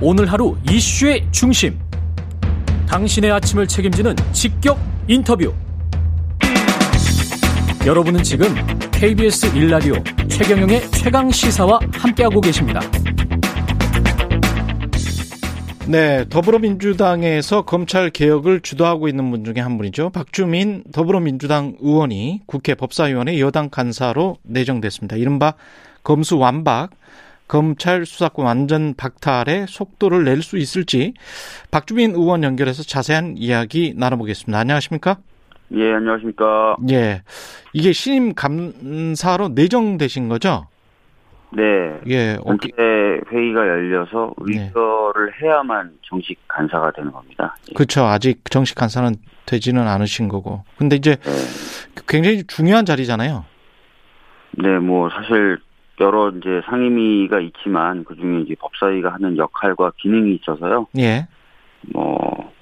오늘 하루 이슈의 중심. 당신의 아침을 책임지는 직격 인터뷰. 여러분은 지금 KBS 1라디오 최경영의 최강 시사와 함께하고 계십니다. 네, 더불어민주당에서 검찰 개혁을 주도하고 있는 분 중에 한 분이죠. 박주민 더불어민주당 의원이 국회 법사위원회 여당 간사로 내정됐습니다. 이른바 검수 완박, 검찰 수사권 완전 박탈에 속도를 낼 수 있을지 박주민 의원 연결해서 자세한 이야기 나눠보겠습니다. 안녕하십니까? 예, 안녕하십니까. 예. 이게 신임 감사로 내정되신 거죠? 네. 예. 전체 회의가 열려서 의결을 해야만 정식 간사가 되는 겁니다. 예. 그렇죠. 아직 정식 간사는 되지는 않으신 거고. 근데 이제 네. 굉장히 중요한 자리잖아요. 네, 뭐 사실 여러 이제 상임위가 있지만 그 중에 이제 법사위가 하는 역할과 기능이 있어서요. 예. 뭐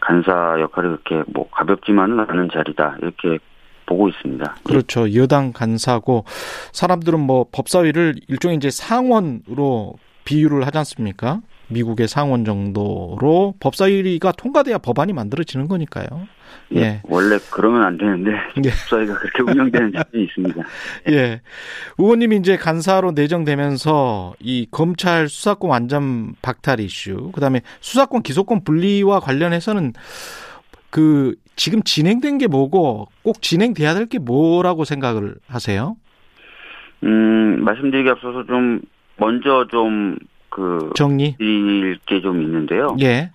간사 역할이 그렇게 뭐 가볍지만은 않은 자리다 이렇게 보고 있습니다. 그렇죠. 여당 간사고 사람들은 뭐 법사위를 일종의 이제 상원으로 비유를 하지 않습니까? 미국의 상원 정도로 법사위가 통과돼야 법안이 만들어지는 거니까요. 예. 예. 원래 그러면 안 되는데 예. 법사위가 그렇게 운영되는 자리이 있습니다. 예. 의원님이 이제 간사로 내정되면서 이 검찰 수사권 완전 박탈 이슈, 그 다음에 수사권 기소권 분리와 관련해서는 그 지금 진행된 게 뭐고 꼭 진행돼야 될 게 뭐라고 생각을 하세요? 음, 말씀드리기 앞서서 좀 먼저 좀 그 정리? 드릴 게 좀 있는데요. 예.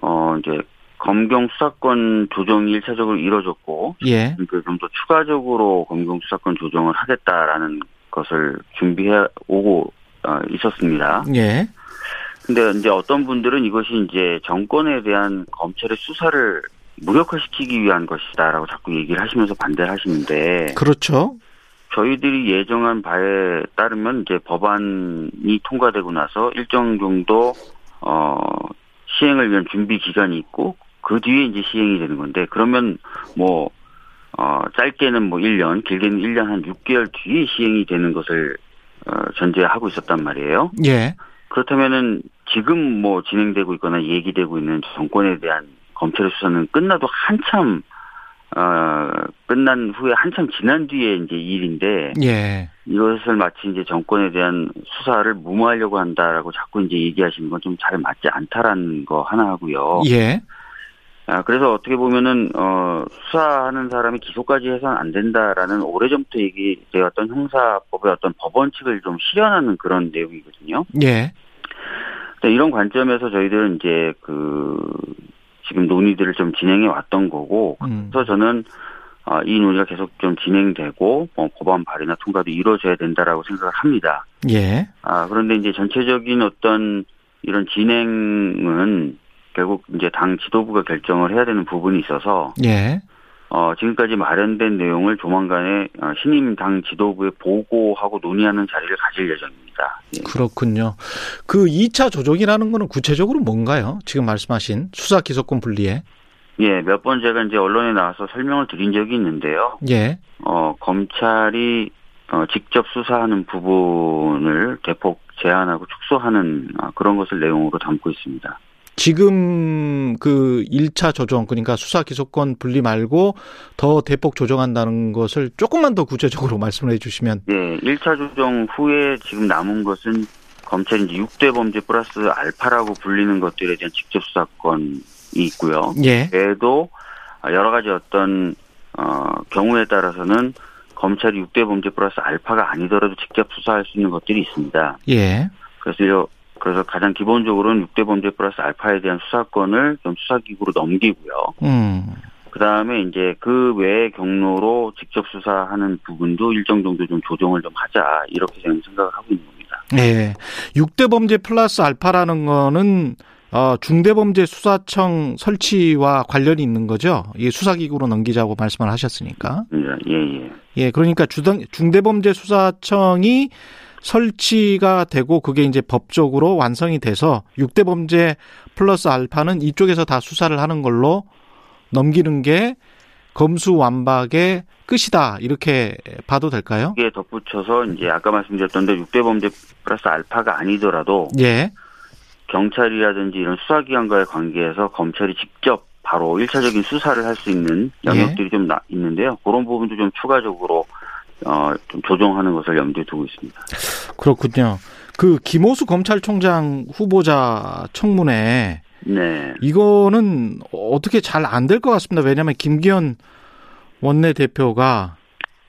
어, 이제 검경 수사권 조정이 1차적으로 이뤄졌고 예. 좀더 추가적으로 검경 수사권 조정을 하겠다라는 것을 준비해 오고 어, 있었습니다. 예. 근데 이제 어떤 분들은 이것이 이제 정권에 대한 검찰의 수사를 무력화시키기 위한 것이다라고 자꾸 얘기를 하시면서 반대를 하시는데 그렇죠. 저희들이 예정한 바에 따르면 이제 법안이 통과되고 나서 일정 정도 어 시행을 위한 준비 기간이 있고 그 뒤에 이제 시행이 되는 건데 그러면 뭐 어, 짧게는 뭐 1년, 길게는 1년 한 6개월 뒤에 시행이 되는 것을 어, 전제하고 있었단 말이에요. 예. 그렇다면은 지금 뭐 진행되고 있거나 얘기되고 있는 정권에 대한 검찰의 수사는 끝나도 한참 어, 끝난 후에 한참 지난 뒤에 이제 일인데 예. 이것을 마치 이제 정권에 대한 수사를 무마하려고 한다라고 자꾸 이제 얘기하시는 건 좀 잘 맞지 않다라는 거 하나 하고요. 예. 아, 그래서 어떻게 보면은, 어, 수사하는 사람이 기소까지 해서는 안 된다라는 오래전부터 얘기되었던 형사법의 어떤 법원칙을 좀 실현하는 그런 내용이거든요. 예. 이런 관점에서 저희들은 이제 그, 지금 논의들을 좀 진행해 왔던 거고, 음. 그래서 저는, 어, 이 논의가 계속 좀 진행되고, 뭐, 법안 발의나 통과도 이루어져야 된다라고 생각을 합니다. 예. 아, 그런데 이제 전체적인 어떤 이런 진행은 결국 이제 당 지도부가 결정을 해야 되는 부분이 있어서 예. 어 지금까지 마련된 내용을 조만간에 어, 신임 당 지도부에 보고하고 논의하는 자리를 가질 예정입니다. 예. 그렇군요. 그 2차 조정이라는 거는 구체적으로 뭔가요? 지금 말씀하신 수사 기소권 분리에. 예, 몇 번 제가 이제 언론에 나와서 설명을 드린 적이 있는데요. 예. 어 검찰이 어 직접 수사하는 부분을 대폭 제한하고 축소하는 아, 그런 것을 내용으로 담고 있습니다. 지금 그 1차 조정, 그러니까 수사 기소권 분리 말고 더 대폭 조정한다는 것을 조금만 더 구체적으로 말씀을 해 주시면. 예, 1차 조정 후에 지금 남은 것은 검찰이 이제 6대 범죄 플러스 알파라고 불리는 것들에 대한 직접 수사권이 있고요. 예. 외에도 여러 가지 어떤 어 경우에 따라서는 검찰이 6대 범죄 플러스 알파가 아니더라도 직접 수사할 수 있는 것들이 있습니다. 예. 그래서 이- 그래서 가장 기본적으로는 6대 범죄 플러스 알파에 대한 수사권을 좀 수사기구로 넘기고요. 음. 그 다음에 이제 그 외의 경로로 직접 수사하는 부분도 일정 정도 좀 조정을 좀 하자 이렇게 저는 생각을 하고 있는 겁니다. 예. 6대 범죄 플러스 알파라는 거는 어, 중대범죄수사청 설치와 관련이 있는 거죠. 이 수사기구로 넘기자고 말씀을 하셨으니까. 예, 예. 예, 그러니까 주당, 중대범죄수사청이 설치가 되고 그게 이제 법적으로 완성이 돼서 6대 범죄 플러스 알파는 이쪽에서 다 수사를 하는 걸로 넘기는 게 검수 완박의 끝이다. 이렇게 봐도 될까요? 이게 덧붙여서 이제 아까 말씀드렸던 데 6대 범죄 플러스 알파가 아니더라도 예. 경찰이라든지 이런 수사기관과의 관계에서 검찰이 직접 바로 1차적인 수사를 할 수 있는 영역들이 예. 좀 나, 있는데요. 그런 부분도 좀 추가적으로 어, 좀 조정하는 것을 염두에 두고 있습니다. 그렇군요. 그 김호수 검찰총장 후보자 청문회 네. 이거는 어떻게 잘 안 될 것 같습니다. 왜냐하면 김기현 원내대표가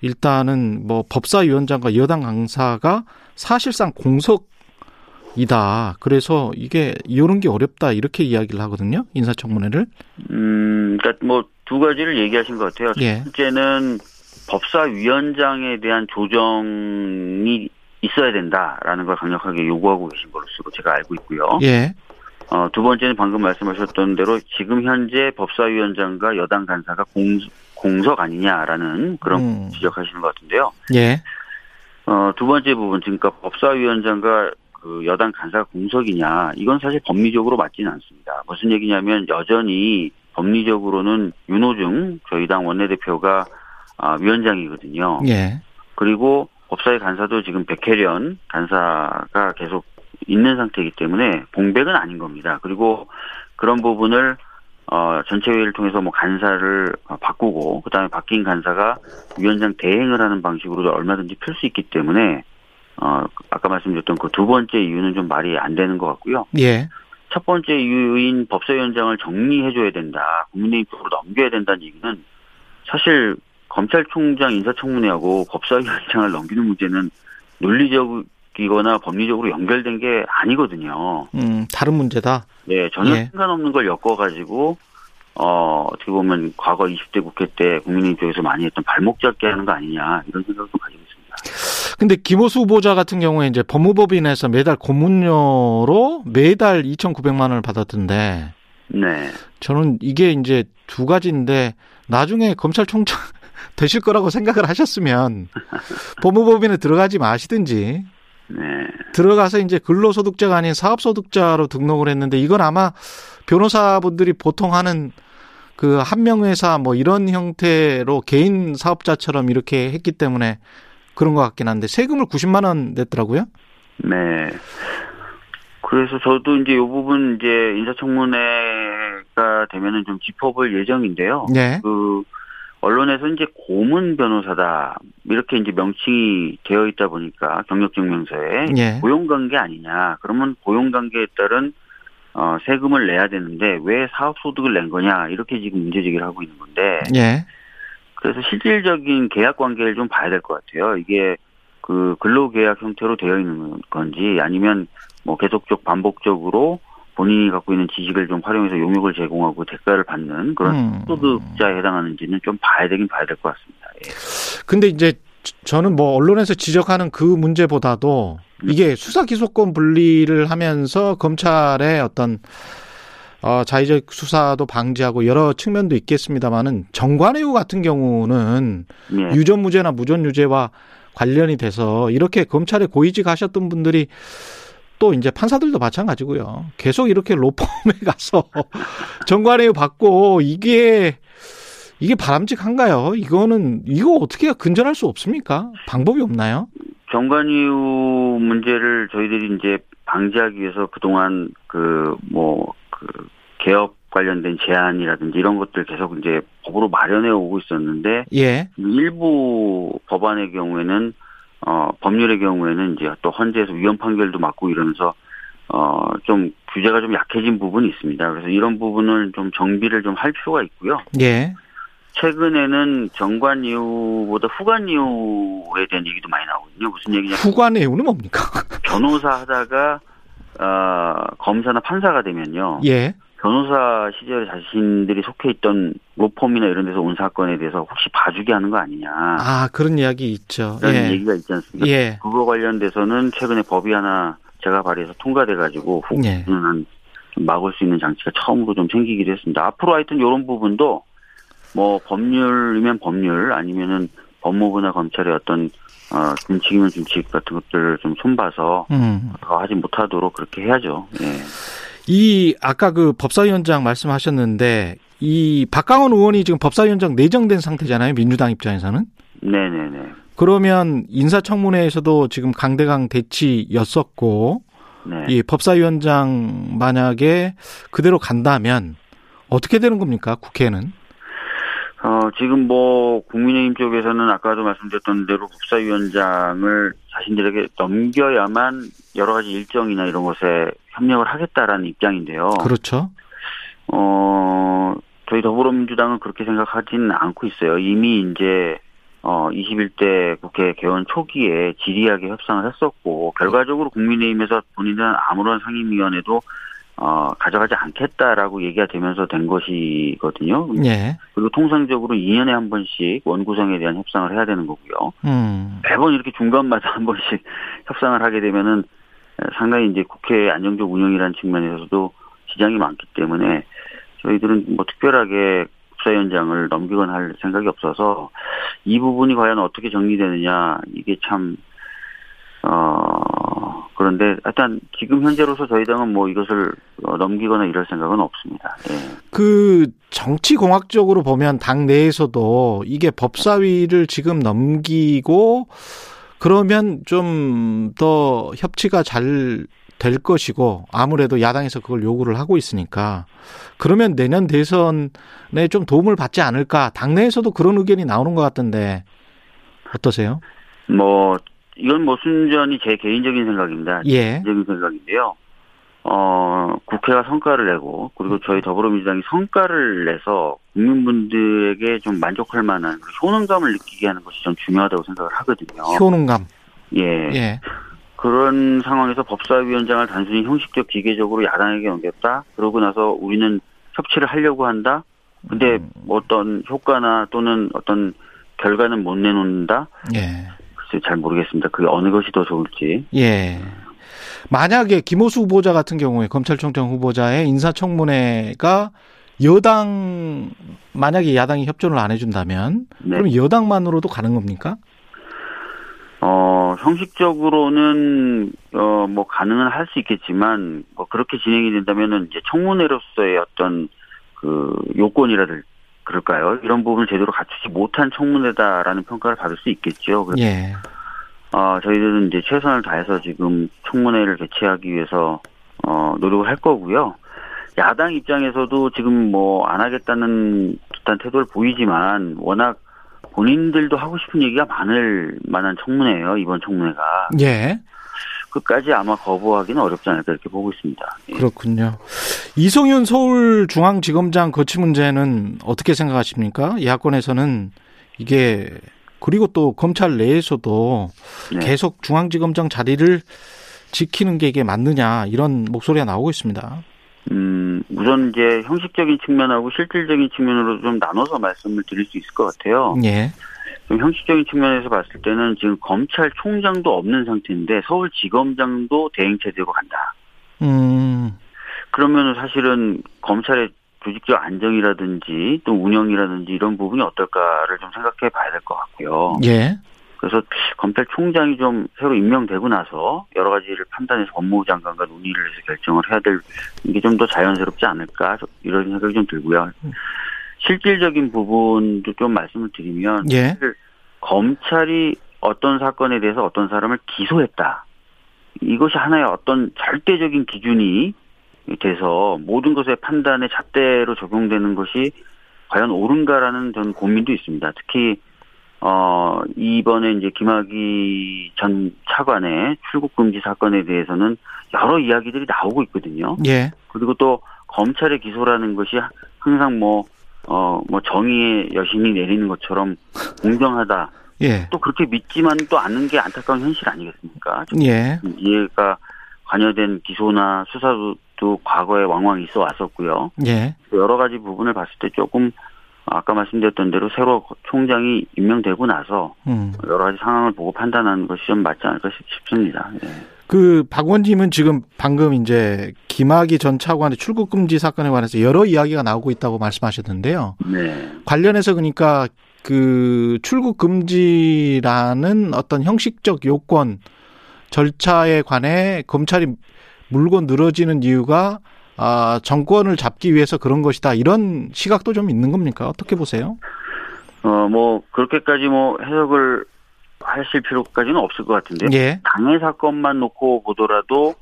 일단은 뭐 법사위원장과 여당 강사가 사실상 공석이다. 그래서 이게 이런 게 어렵다 이렇게 이야기를 하거든요. 인사청문회를. 음, 그러니까 뭐 두 가지를 얘기하신 것 같아요. 예. 첫째는 법사위원장에 대한 조정이 있어야 된다라는 걸 강력하게 요구하고 계신 걸로 제가 알고 있고요. 예. 어, 두 번째는 방금 말씀하셨던 대로 지금 현재 법사위원장과 여당 간사가 공, 공석 아니냐라는 그런 음. 지적하시는 것 같은데요. 예. 어, 두 번째 부분, 그러니까 법사위원장과 그 여당 간사가 공석이냐, 이건 사실 법리적으로 맞지는 않습니다. 무슨 얘기냐면 여전히 법리적으로는 윤호중 저희 당 원내대표가 아, 위원장이거든요. 예. 그리고 법사위 간사도 지금 백혜련 간사가 계속 있는 상태이기 때문에 공백은 아닌 겁니다. 그리고 그런 부분을 어, 전체 회의를 통해서 뭐 간사를 바꾸고 그 다음에 바뀐 간사가 위원장 대행을 하는 방식으로도 얼마든지 풀 수 있기 때문에 어, 아까 말씀드렸던 그 두 번째 이유는 좀 말이 안 되는 것 같고요. 예. 첫 번째 이유인 법사위원장을 정리해줘야 된다. 국민의힘 쪽으로 넘겨야 된다는 얘기는 사실 검찰총장 인사청문회하고 법사위원장을 넘기는 문제는 논리적 이거나 법리적으로 연결된 게 아니거든요. 음, 다른 문제다. 네, 전혀 예. 상관없는 걸 엮어가지고 어, 어떻게 보면 과거 20대 국회 때 국민의힘 쪽에서 많이 했던 발목 잡기 하는 거 아니냐 이런 생각도 가지고 있습니다. 근데 김호수 후보자 같은 경우에 이제 법무법인에서 매달 고문료로 매달 2,900만 원을 받았던데. 네. 저는 이게 이제 두 가지인데 나중에 검찰총장 되실 거라고 생각을 하셨으면 법무법인에 들어가지 마시든지 네. 들어가서 이제 근로소득자가 아닌 사업소득자로 등록을 했는데 이건 아마 변호사분들이 보통 하는 그 한명회사 뭐 이런 형태로 개인 사업자처럼 이렇게 했기 때문에 그런 것 같긴 한데 세금을 90만 원 냈더라고요. 네. 그래서 저도 이제 이 부분 이제 인사청문회가 되면은 좀 짚어볼 예정인데요. 네. 그 언론에서 이제 고문 변호사다 이렇게 이제 명칭이 되어 있다 보니까 경력증명서에 예. 고용관계 아니냐 그러면 고용관계에 따른 어, 세금을 내야 되는데 왜 사업소득을 낸 거냐 이렇게 지금 문제제기를 하고 있는 건데 예. 그래서 실질적인 계약 관계를 좀 봐야 될 것 같아요 이게 그 근로계약 형태로 되어 있는 건지 아니면 뭐 계속적 반복적으로 본인이 갖고 있는 지식을 좀 활용해서 용역을 제공하고 대가를 받는 그런 음. 소득자에 해당하는지는 좀 봐야 되긴 봐야 될 것 같습니다. 예. 근데 이제 저는 뭐 언론에서 지적하는 그 문제보다도 이게 수사 기소권 분리를 하면서 검찰의 어떤 어, 자의적 수사도 방지하고 여러 측면도 있겠습니다만은 정관예우 같은 경우는 예. 유전무죄나 무전유죄와 관련이 돼서 이렇게 검찰에 고위직 하셨던 분들이 또 이제 판사들도 마찬가지고요. 계속 이렇게 로펌에 가서 정관예우 받고 이게 이게 바람직한가요? 이거는 이거 어떻게 근절할 수 없습니까? 방법이 없나요? 정관이후 문제를 저희들이 이제 방지하기 위해서 그동안 그 뭐그 뭐 개업 관련된 제안이라든지 이런 것들 계속 이제 법으로 마련해 오고 있었는데 예. 일부 법안의 경우에는 어, 법률의 경우에는 이제 또 헌재에서 위헌 판결도 맞고 이러면서 어, 좀 규제가 좀 약해진 부분이 있습니다. 그래서 이런 부분을 좀 정비를 좀 할 필요가 있고요. 예. 최근에는 정관 이후보다 후관 이후에 대한 얘기도 많이 나오거든요. 무슨 얘기냐? 후관 이후는 뭡니까? 변호사 하다가 어, 검사나 판사가 되면요. 예. 변호사 시절에 자신들이 속해 있던 로펌이나 이런 데서 온 사건에 대해서 혹시 봐주게 하는 거 아니냐. 아, 그런 이야기 있죠. 그런 예. 얘기가 있지 않습니까? 예. 그거 관련돼서는 최근에 법이 하나 제가 발의해서 통과돼가지고 후는 예. 막을 수 있는 장치가 처음으로 좀 생기기도 했습니다. 앞으로 하여튼 이런 부분도 뭐 법률이면 법률 아니면은 법무부나 검찰의 어떤 어, 준칙이면 준칙 같은 것들을 좀 손봐서 음. 하지 못하도록 그렇게 해야죠. 예. 이 아까 그 법사위원장 말씀하셨는데 이 박강원 의원이 지금 법사위원장 내정된 상태잖아요. 민주당 입장에서는. 네네네. 그러면 인사청문회에서도 지금 강대강 대치였었고 네. 이 법사위원장 만약에 그대로 간다면 어떻게 되는 겁니까? 국회는? 어, 지금 뭐, 국민의힘 쪽에서는 아까도 말씀드렸던 대로 국사위원장을 자신들에게 넘겨야만 여러 가지 일정이나 이런 것에 협력을 하겠다라는 입장인데요. 그렇죠. 어, 저희 더불어민주당은 그렇게 생각하지는 않고 있어요. 이미 이제, 어, 21대 국회 개원 초기에 지리하게 협상을 했었고, 결과적으로 국민의힘에서 본인들은 아무런 상임위원회도 어, 가져가지 않겠다라고 얘기가 되면서 된 것이거든요. 예. 그리고 통상적으로 2년에 한 번씩 원구성에 대한 협상을 해야 되는 거고요. 음. 매번 이렇게 중간마다 한 번씩 협상을 하게 되면은 상당히 이제 국회 안정적 운영이라는 측면에서도 지장이 많기 때문에 저희들은 뭐 특별하게 국사위원장을 넘기거나 할 생각이 없어서 이 부분이 과연 어떻게 정리되느냐 이게 참 어, 그런데 일단 지금 현재로서 저희 당은 뭐 이것을 어, 넘기거나 이럴 생각은 없습니다. 예. 그 정치 공학적으로 보면 당 내에서도 이게 법사위를 지금 넘기고 그러면 좀 더 협치가 잘 될 것이고 아무래도 야당에서 그걸 요구를 하고 있으니까 그러면 내년 대선에 좀 도움을 받지 않을까 당내에서도 그런 의견이 나오는 것 같던데 어떠세요? 뭐 이건 뭐 순전히 제 개인적인 생각입니다. 예. 개인적인 생각인데요. 어, 국회가 성과를 내고, 그리고 저희 더불어민주당이 성과를 내서 국민분들에게 좀 만족할 만한 효능감을 느끼게 하는 것이 좀 중요하다고 생각을 하거든요. 효능감. 예. 예. 그런 상황에서 법사위원장을 단순히 형식적 기계적으로 야당에게 넘겼다? 그러고 나서 우리는 협치를 하려고 한다? 근데 뭐 어떤 효과나 또는 어떤 결과는 못 내놓는다? 예. 글쎄 잘 모르겠습니다. 그게 어느 것이 더 좋을지. 예. 만약에 김호수 후보자 같은 경우에 검찰총장 후보자의 인사청문회가 여당 만약에 야당이 협조를 안 해준다면 네. 그럼 여당만으로도 가는 겁니까? 어, 형식적으로는, 어, 뭐, 가능은 할 수 있겠지만, 뭐, 그렇게 진행이 된다면은, 이제 청문회로서의 어떤, 그, 요건이라들, 그럴까요? 이런 부분을 제대로 갖추지 못한 청문회다라는 평가를 받을 수 있겠죠. 그래서, 예. 어, 저희들은 이제 최선을 다해서 지금 청문회를 개최하기 위해서, 어, 노력을 할 거고요. 야당 입장에서도 지금 뭐, 안 하겠다는 듯한 태도를 보이지만, 워낙 본인들도 하고 싶은 얘기가 많을 만한 청문회예요 이번 청문회가 예. 끝까지 아마 거부하기는 어렵지 않을까 이렇게 보고 있습니다. 예. 그렇군요. 이성윤 서울중앙지검장 거치 문제는 어떻게 생각하십니까? 야권에서는 이게 그리고 또 검찰 내에서도 네. 계속 중앙지검장 자리를 지키는 게 이게 맞느냐 이런 목소리가 나오고 있습니다. 음, 우선 이제 형식적인 측면하고 실질적인 측면으로 좀 나눠서 말씀을 드릴 수 있을 것 같아요. 예. 좀 형식적인 측면에서 봤을 때는 지금 검찰총장도 없는 상태인데 서울지검장도 대행체제로 간다. 음, 그러면 사실은 검찰의 조직적 안정이라든지 또 운영이라든지 이런 부분이 어떨까를 좀 생각해 봐야 될 것 같고요. 예. 그래서 검찰총장이 좀 새로 임명되고 나서 여러 가지를 판단해서 법무부 장관과 논의를 해서 결정을 해야 될 이게 좀 더 자연스럽지 않을까 이런 생각이 좀 들고요. 실질적인 부분도 좀 말씀을 드리면 예. 검찰이 어떤 사건에 대해서 어떤 사람을 기소했다. 이것이 하나의 어떤 절대적인 기준이 돼서 모든 것의 판단에 잣대로 적용되는 것이 과연 옳은가라는 저는 고민도 있습니다. 특히 어 이번에 이제 김학의 전 차관의 출국 금지 사건에 대해서는 여러 이야기들이 나오고 있거든요. 예. 그리고 또 검찰의 기소라는 것이 항상 뭐 어, 뭐 정의의 여신이 내리는 것처럼 공정하다. 예. 또 그렇게 믿지만 또 않는 게 안타까운 현실 아니겠습니까? 좀 예. 이해가 관여된 기소나 수사도 또 과거에 왕왕 있어 왔었고요. 예. 여러 가지 부분을 봤을 때 조금 아까 말씀드렸던 대로 새로 총장이 임명되고 나서 음. 여러 가지 상황을 보고 판단하는 것이 좀 맞지 않을까 싶습니다. 네. 그 박원님은 지금 방금 이제 김학의 전 차관의 출국 금지 사건에 관해서 여러 이야기가 나오고 있다고 말씀하셨는데요. 네. 관련해서 그러니까 그 출국 금지라는 어떤 형식적 요건 절차에 관해 검찰이 물고 늘어지는 이유가 아, 정권을 잡기 위해서 그런 것이다. 이런 시각도 좀 있는 겁니까? 어떻게 보세요? 어, 뭐, 그렇게까지 뭐 해석을 하실 필요까지는 없을 것 같은데요. 예. 당해 사건만 놓고 보더라도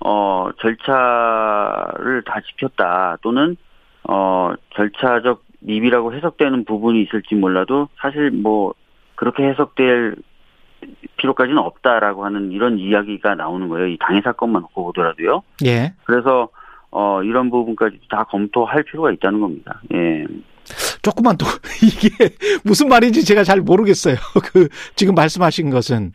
어 절차를 다 지켰다 또는 어 절차적 미비라고 해석되는 부분이 있을지 몰라도 사실 뭐 그렇게 해석될 필요까지는 없다라고 하는 이런 이야기가 나오는 거예요. 이 당해 사건만 놓고 보더라도요. 예. 그래서 어 이런 부분까지 다 검토할 필요가 있다는 겁니다. 예. 조금만 더 이게 무슨 말인지 제가 잘 모르겠어요. 그 지금 말씀하신 것은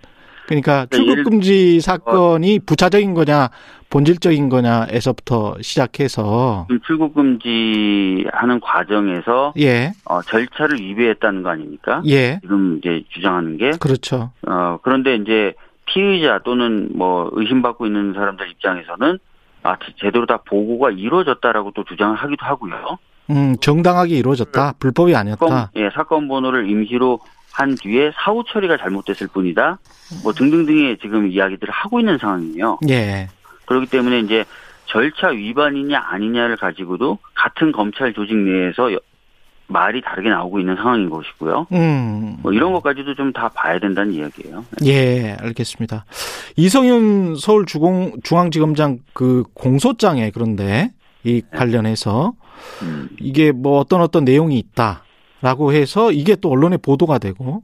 그러니까 네, 출국 예를- 금지 사건이 부차적인 거냐 본질적인 거냐에서부터 시작해서 지금 출국 금지 하는 과정에서 예. 어, 절차를 위배했다는 거 아닙니까? 예. 지금 이제 주장하는 게 그렇죠. 어, 그런데 이제 피의자 또는 뭐 의심받고 있는 사람들 입장에서는 아 제대로 다 보고가 이루어졌다라고 또 주장을 하기도 하고요. 음, 정당하게 이루어졌다. 불법이 사건, 아니었다. 예, 사건 번호를 임시로 한 뒤에 사후 처리가 잘못됐을 뿐이다. 뭐 등등등의 지금 이야기들을 하고 있는 상황이에요. 예. 그렇기 때문에 이제 절차 위반이냐 아니냐를 가지고도 같은 검찰 조직 내에서 여- 말이 다르게 나오고 있는 상황인 것이고요. 음. 뭐 이런 것까지도 좀 다 봐야 된다는 이야기예요. 예, 알겠습니다. 이성윤 서울중앙지검장 그 공소장에 그런데 이 관련해서 음, 이게 뭐 어떤 어떤 내용이 있다라고 해서 이게 또 언론에 보도가 되고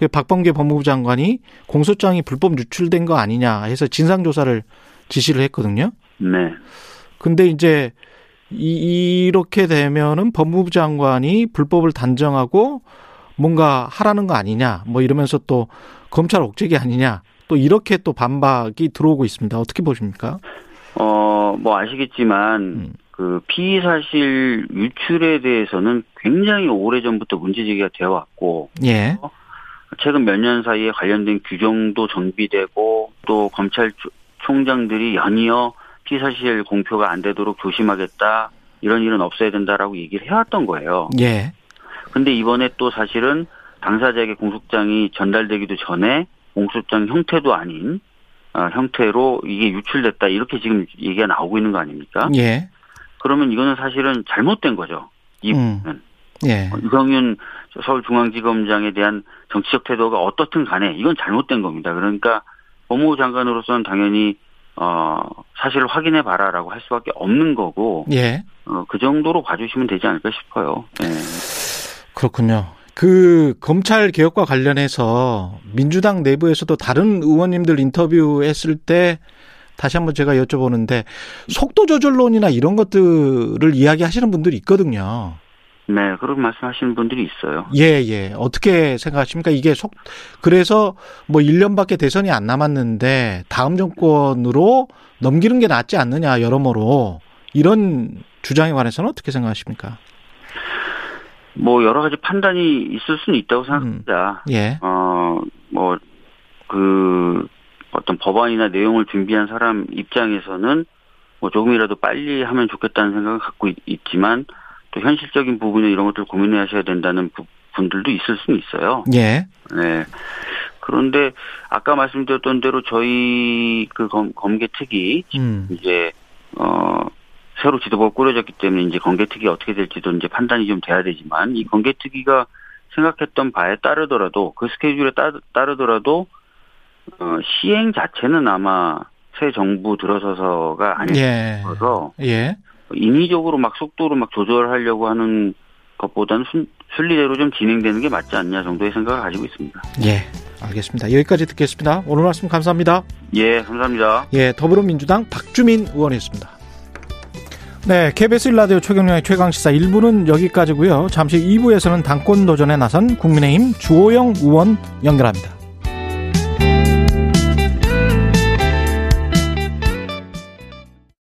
그 박범계 법무부 장관이 공소장이 불법 유출된 거 아니냐 해서 진상조사를 지시를 했거든요. 네. 근데 이제 이, 이렇게 되면은 법무부 장관이 불법을 단정하고 뭔가 하라는 거 아니냐 뭐 이러면서 또 검찰 옥죄기 아니냐 또 이렇게 또 반박이 들어오고 있습니다. 어떻게 보십니까? 어, 뭐 아시겠지만 음. 그 피의 사실 유출에 대해서는 굉장히 오래 전부터 문제 제기가 되어 왔고 예. 최근 몇 년 사이에 관련된 규정도 정비되고 또 검찰 총장들이 연이어 피의 사실 공표가 안 되도록 조심하겠다 이런 일은 없어야 된다라고 얘기를 해왔던 거예요. 예. 근데 이번에 또 사실은 당사자에게 공소장이 전달되기도 전에 공소장 형태도 아닌 어, 형태로 이게 유출됐다 이렇게 지금 얘기가 나오고 있는 거 아닙니까? 예. 그러면 이거는 사실은 잘못된 거죠. 이 음. 부분은. 예. 이성윤 서울중앙지검장에 대한 정치적 태도가 어떻든 간에 이건 잘못된 겁니다. 그러니까 법무부 장관으로서는 당연히 어 사실을 확인해 봐라라고 할 수밖에 없는 거고 예. 어, 그 정도로 봐주시면 되지 않을까 싶어요. 예. 그렇군요. 그 검찰 개혁과 관련해서 민주당 내부에서도 다른 의원님들 인터뷰했을 때 다시 한번 제가 여쭤보는데 속도 조절론이나 이런 것들을 이야기하시는 분들이 있거든요. 네, 그런 말씀하시는 분들이 있어요. 예, 예. 어떻게 생각하십니까? 이게 속 그래서 뭐 1년밖에 대선이 안 남았는데 다음 정권으로 넘기는 게 낫지 않느냐 여러모로 이런 주장에 관해서는 어떻게 생각하십니까? 뭐 여러 가지 판단이 있을 수는 있다고 생각합니다. 예. 어, 뭐, 그, 어떤 법안이나 내용을 준비한 사람 입장에서는 뭐 조금이라도 빨리 하면 좋겠다는 생각을 갖고 있, 지만 또 현실적인 부분에 이런 것들 고민해 하셔야 된다는 부, 분들도 있을 수는 있어요. 예. 네. 그런데 아까 말씀드렸던 대로 저희 그 검, 검계특위 음. 이제 어 새로 지도부가 꾸려졌기 때문에 이제 검계특위 어떻게 될지도 이제 판단이 좀 돼야 되지만 이 검계특위가 생각했던 바에 따르더라도 그 스케줄에 따, 따르더라도 어 시행 자체는 아마 새 정부 들어서서가 예. 아니어서 예. 인위적으로 막 속도를 막 조절하려고 하는 것보다는 순, 순리대로 좀 진행되는 게 맞지 않냐 정도의 생각을 가지고 있습니다. 예. 알겠습니다. 여기까지 듣겠습니다. 오늘 말씀 감사합니다. 예, 감사합니다. 예, 더불어민주당 박주민 의원이었습니다. 네, KBS 일라디오 최경영의 최강시사 1부는 여기까지고요. 잠시 2부에서는 당권 도전에 나선 국민의힘 주호영 의원 연결합니다.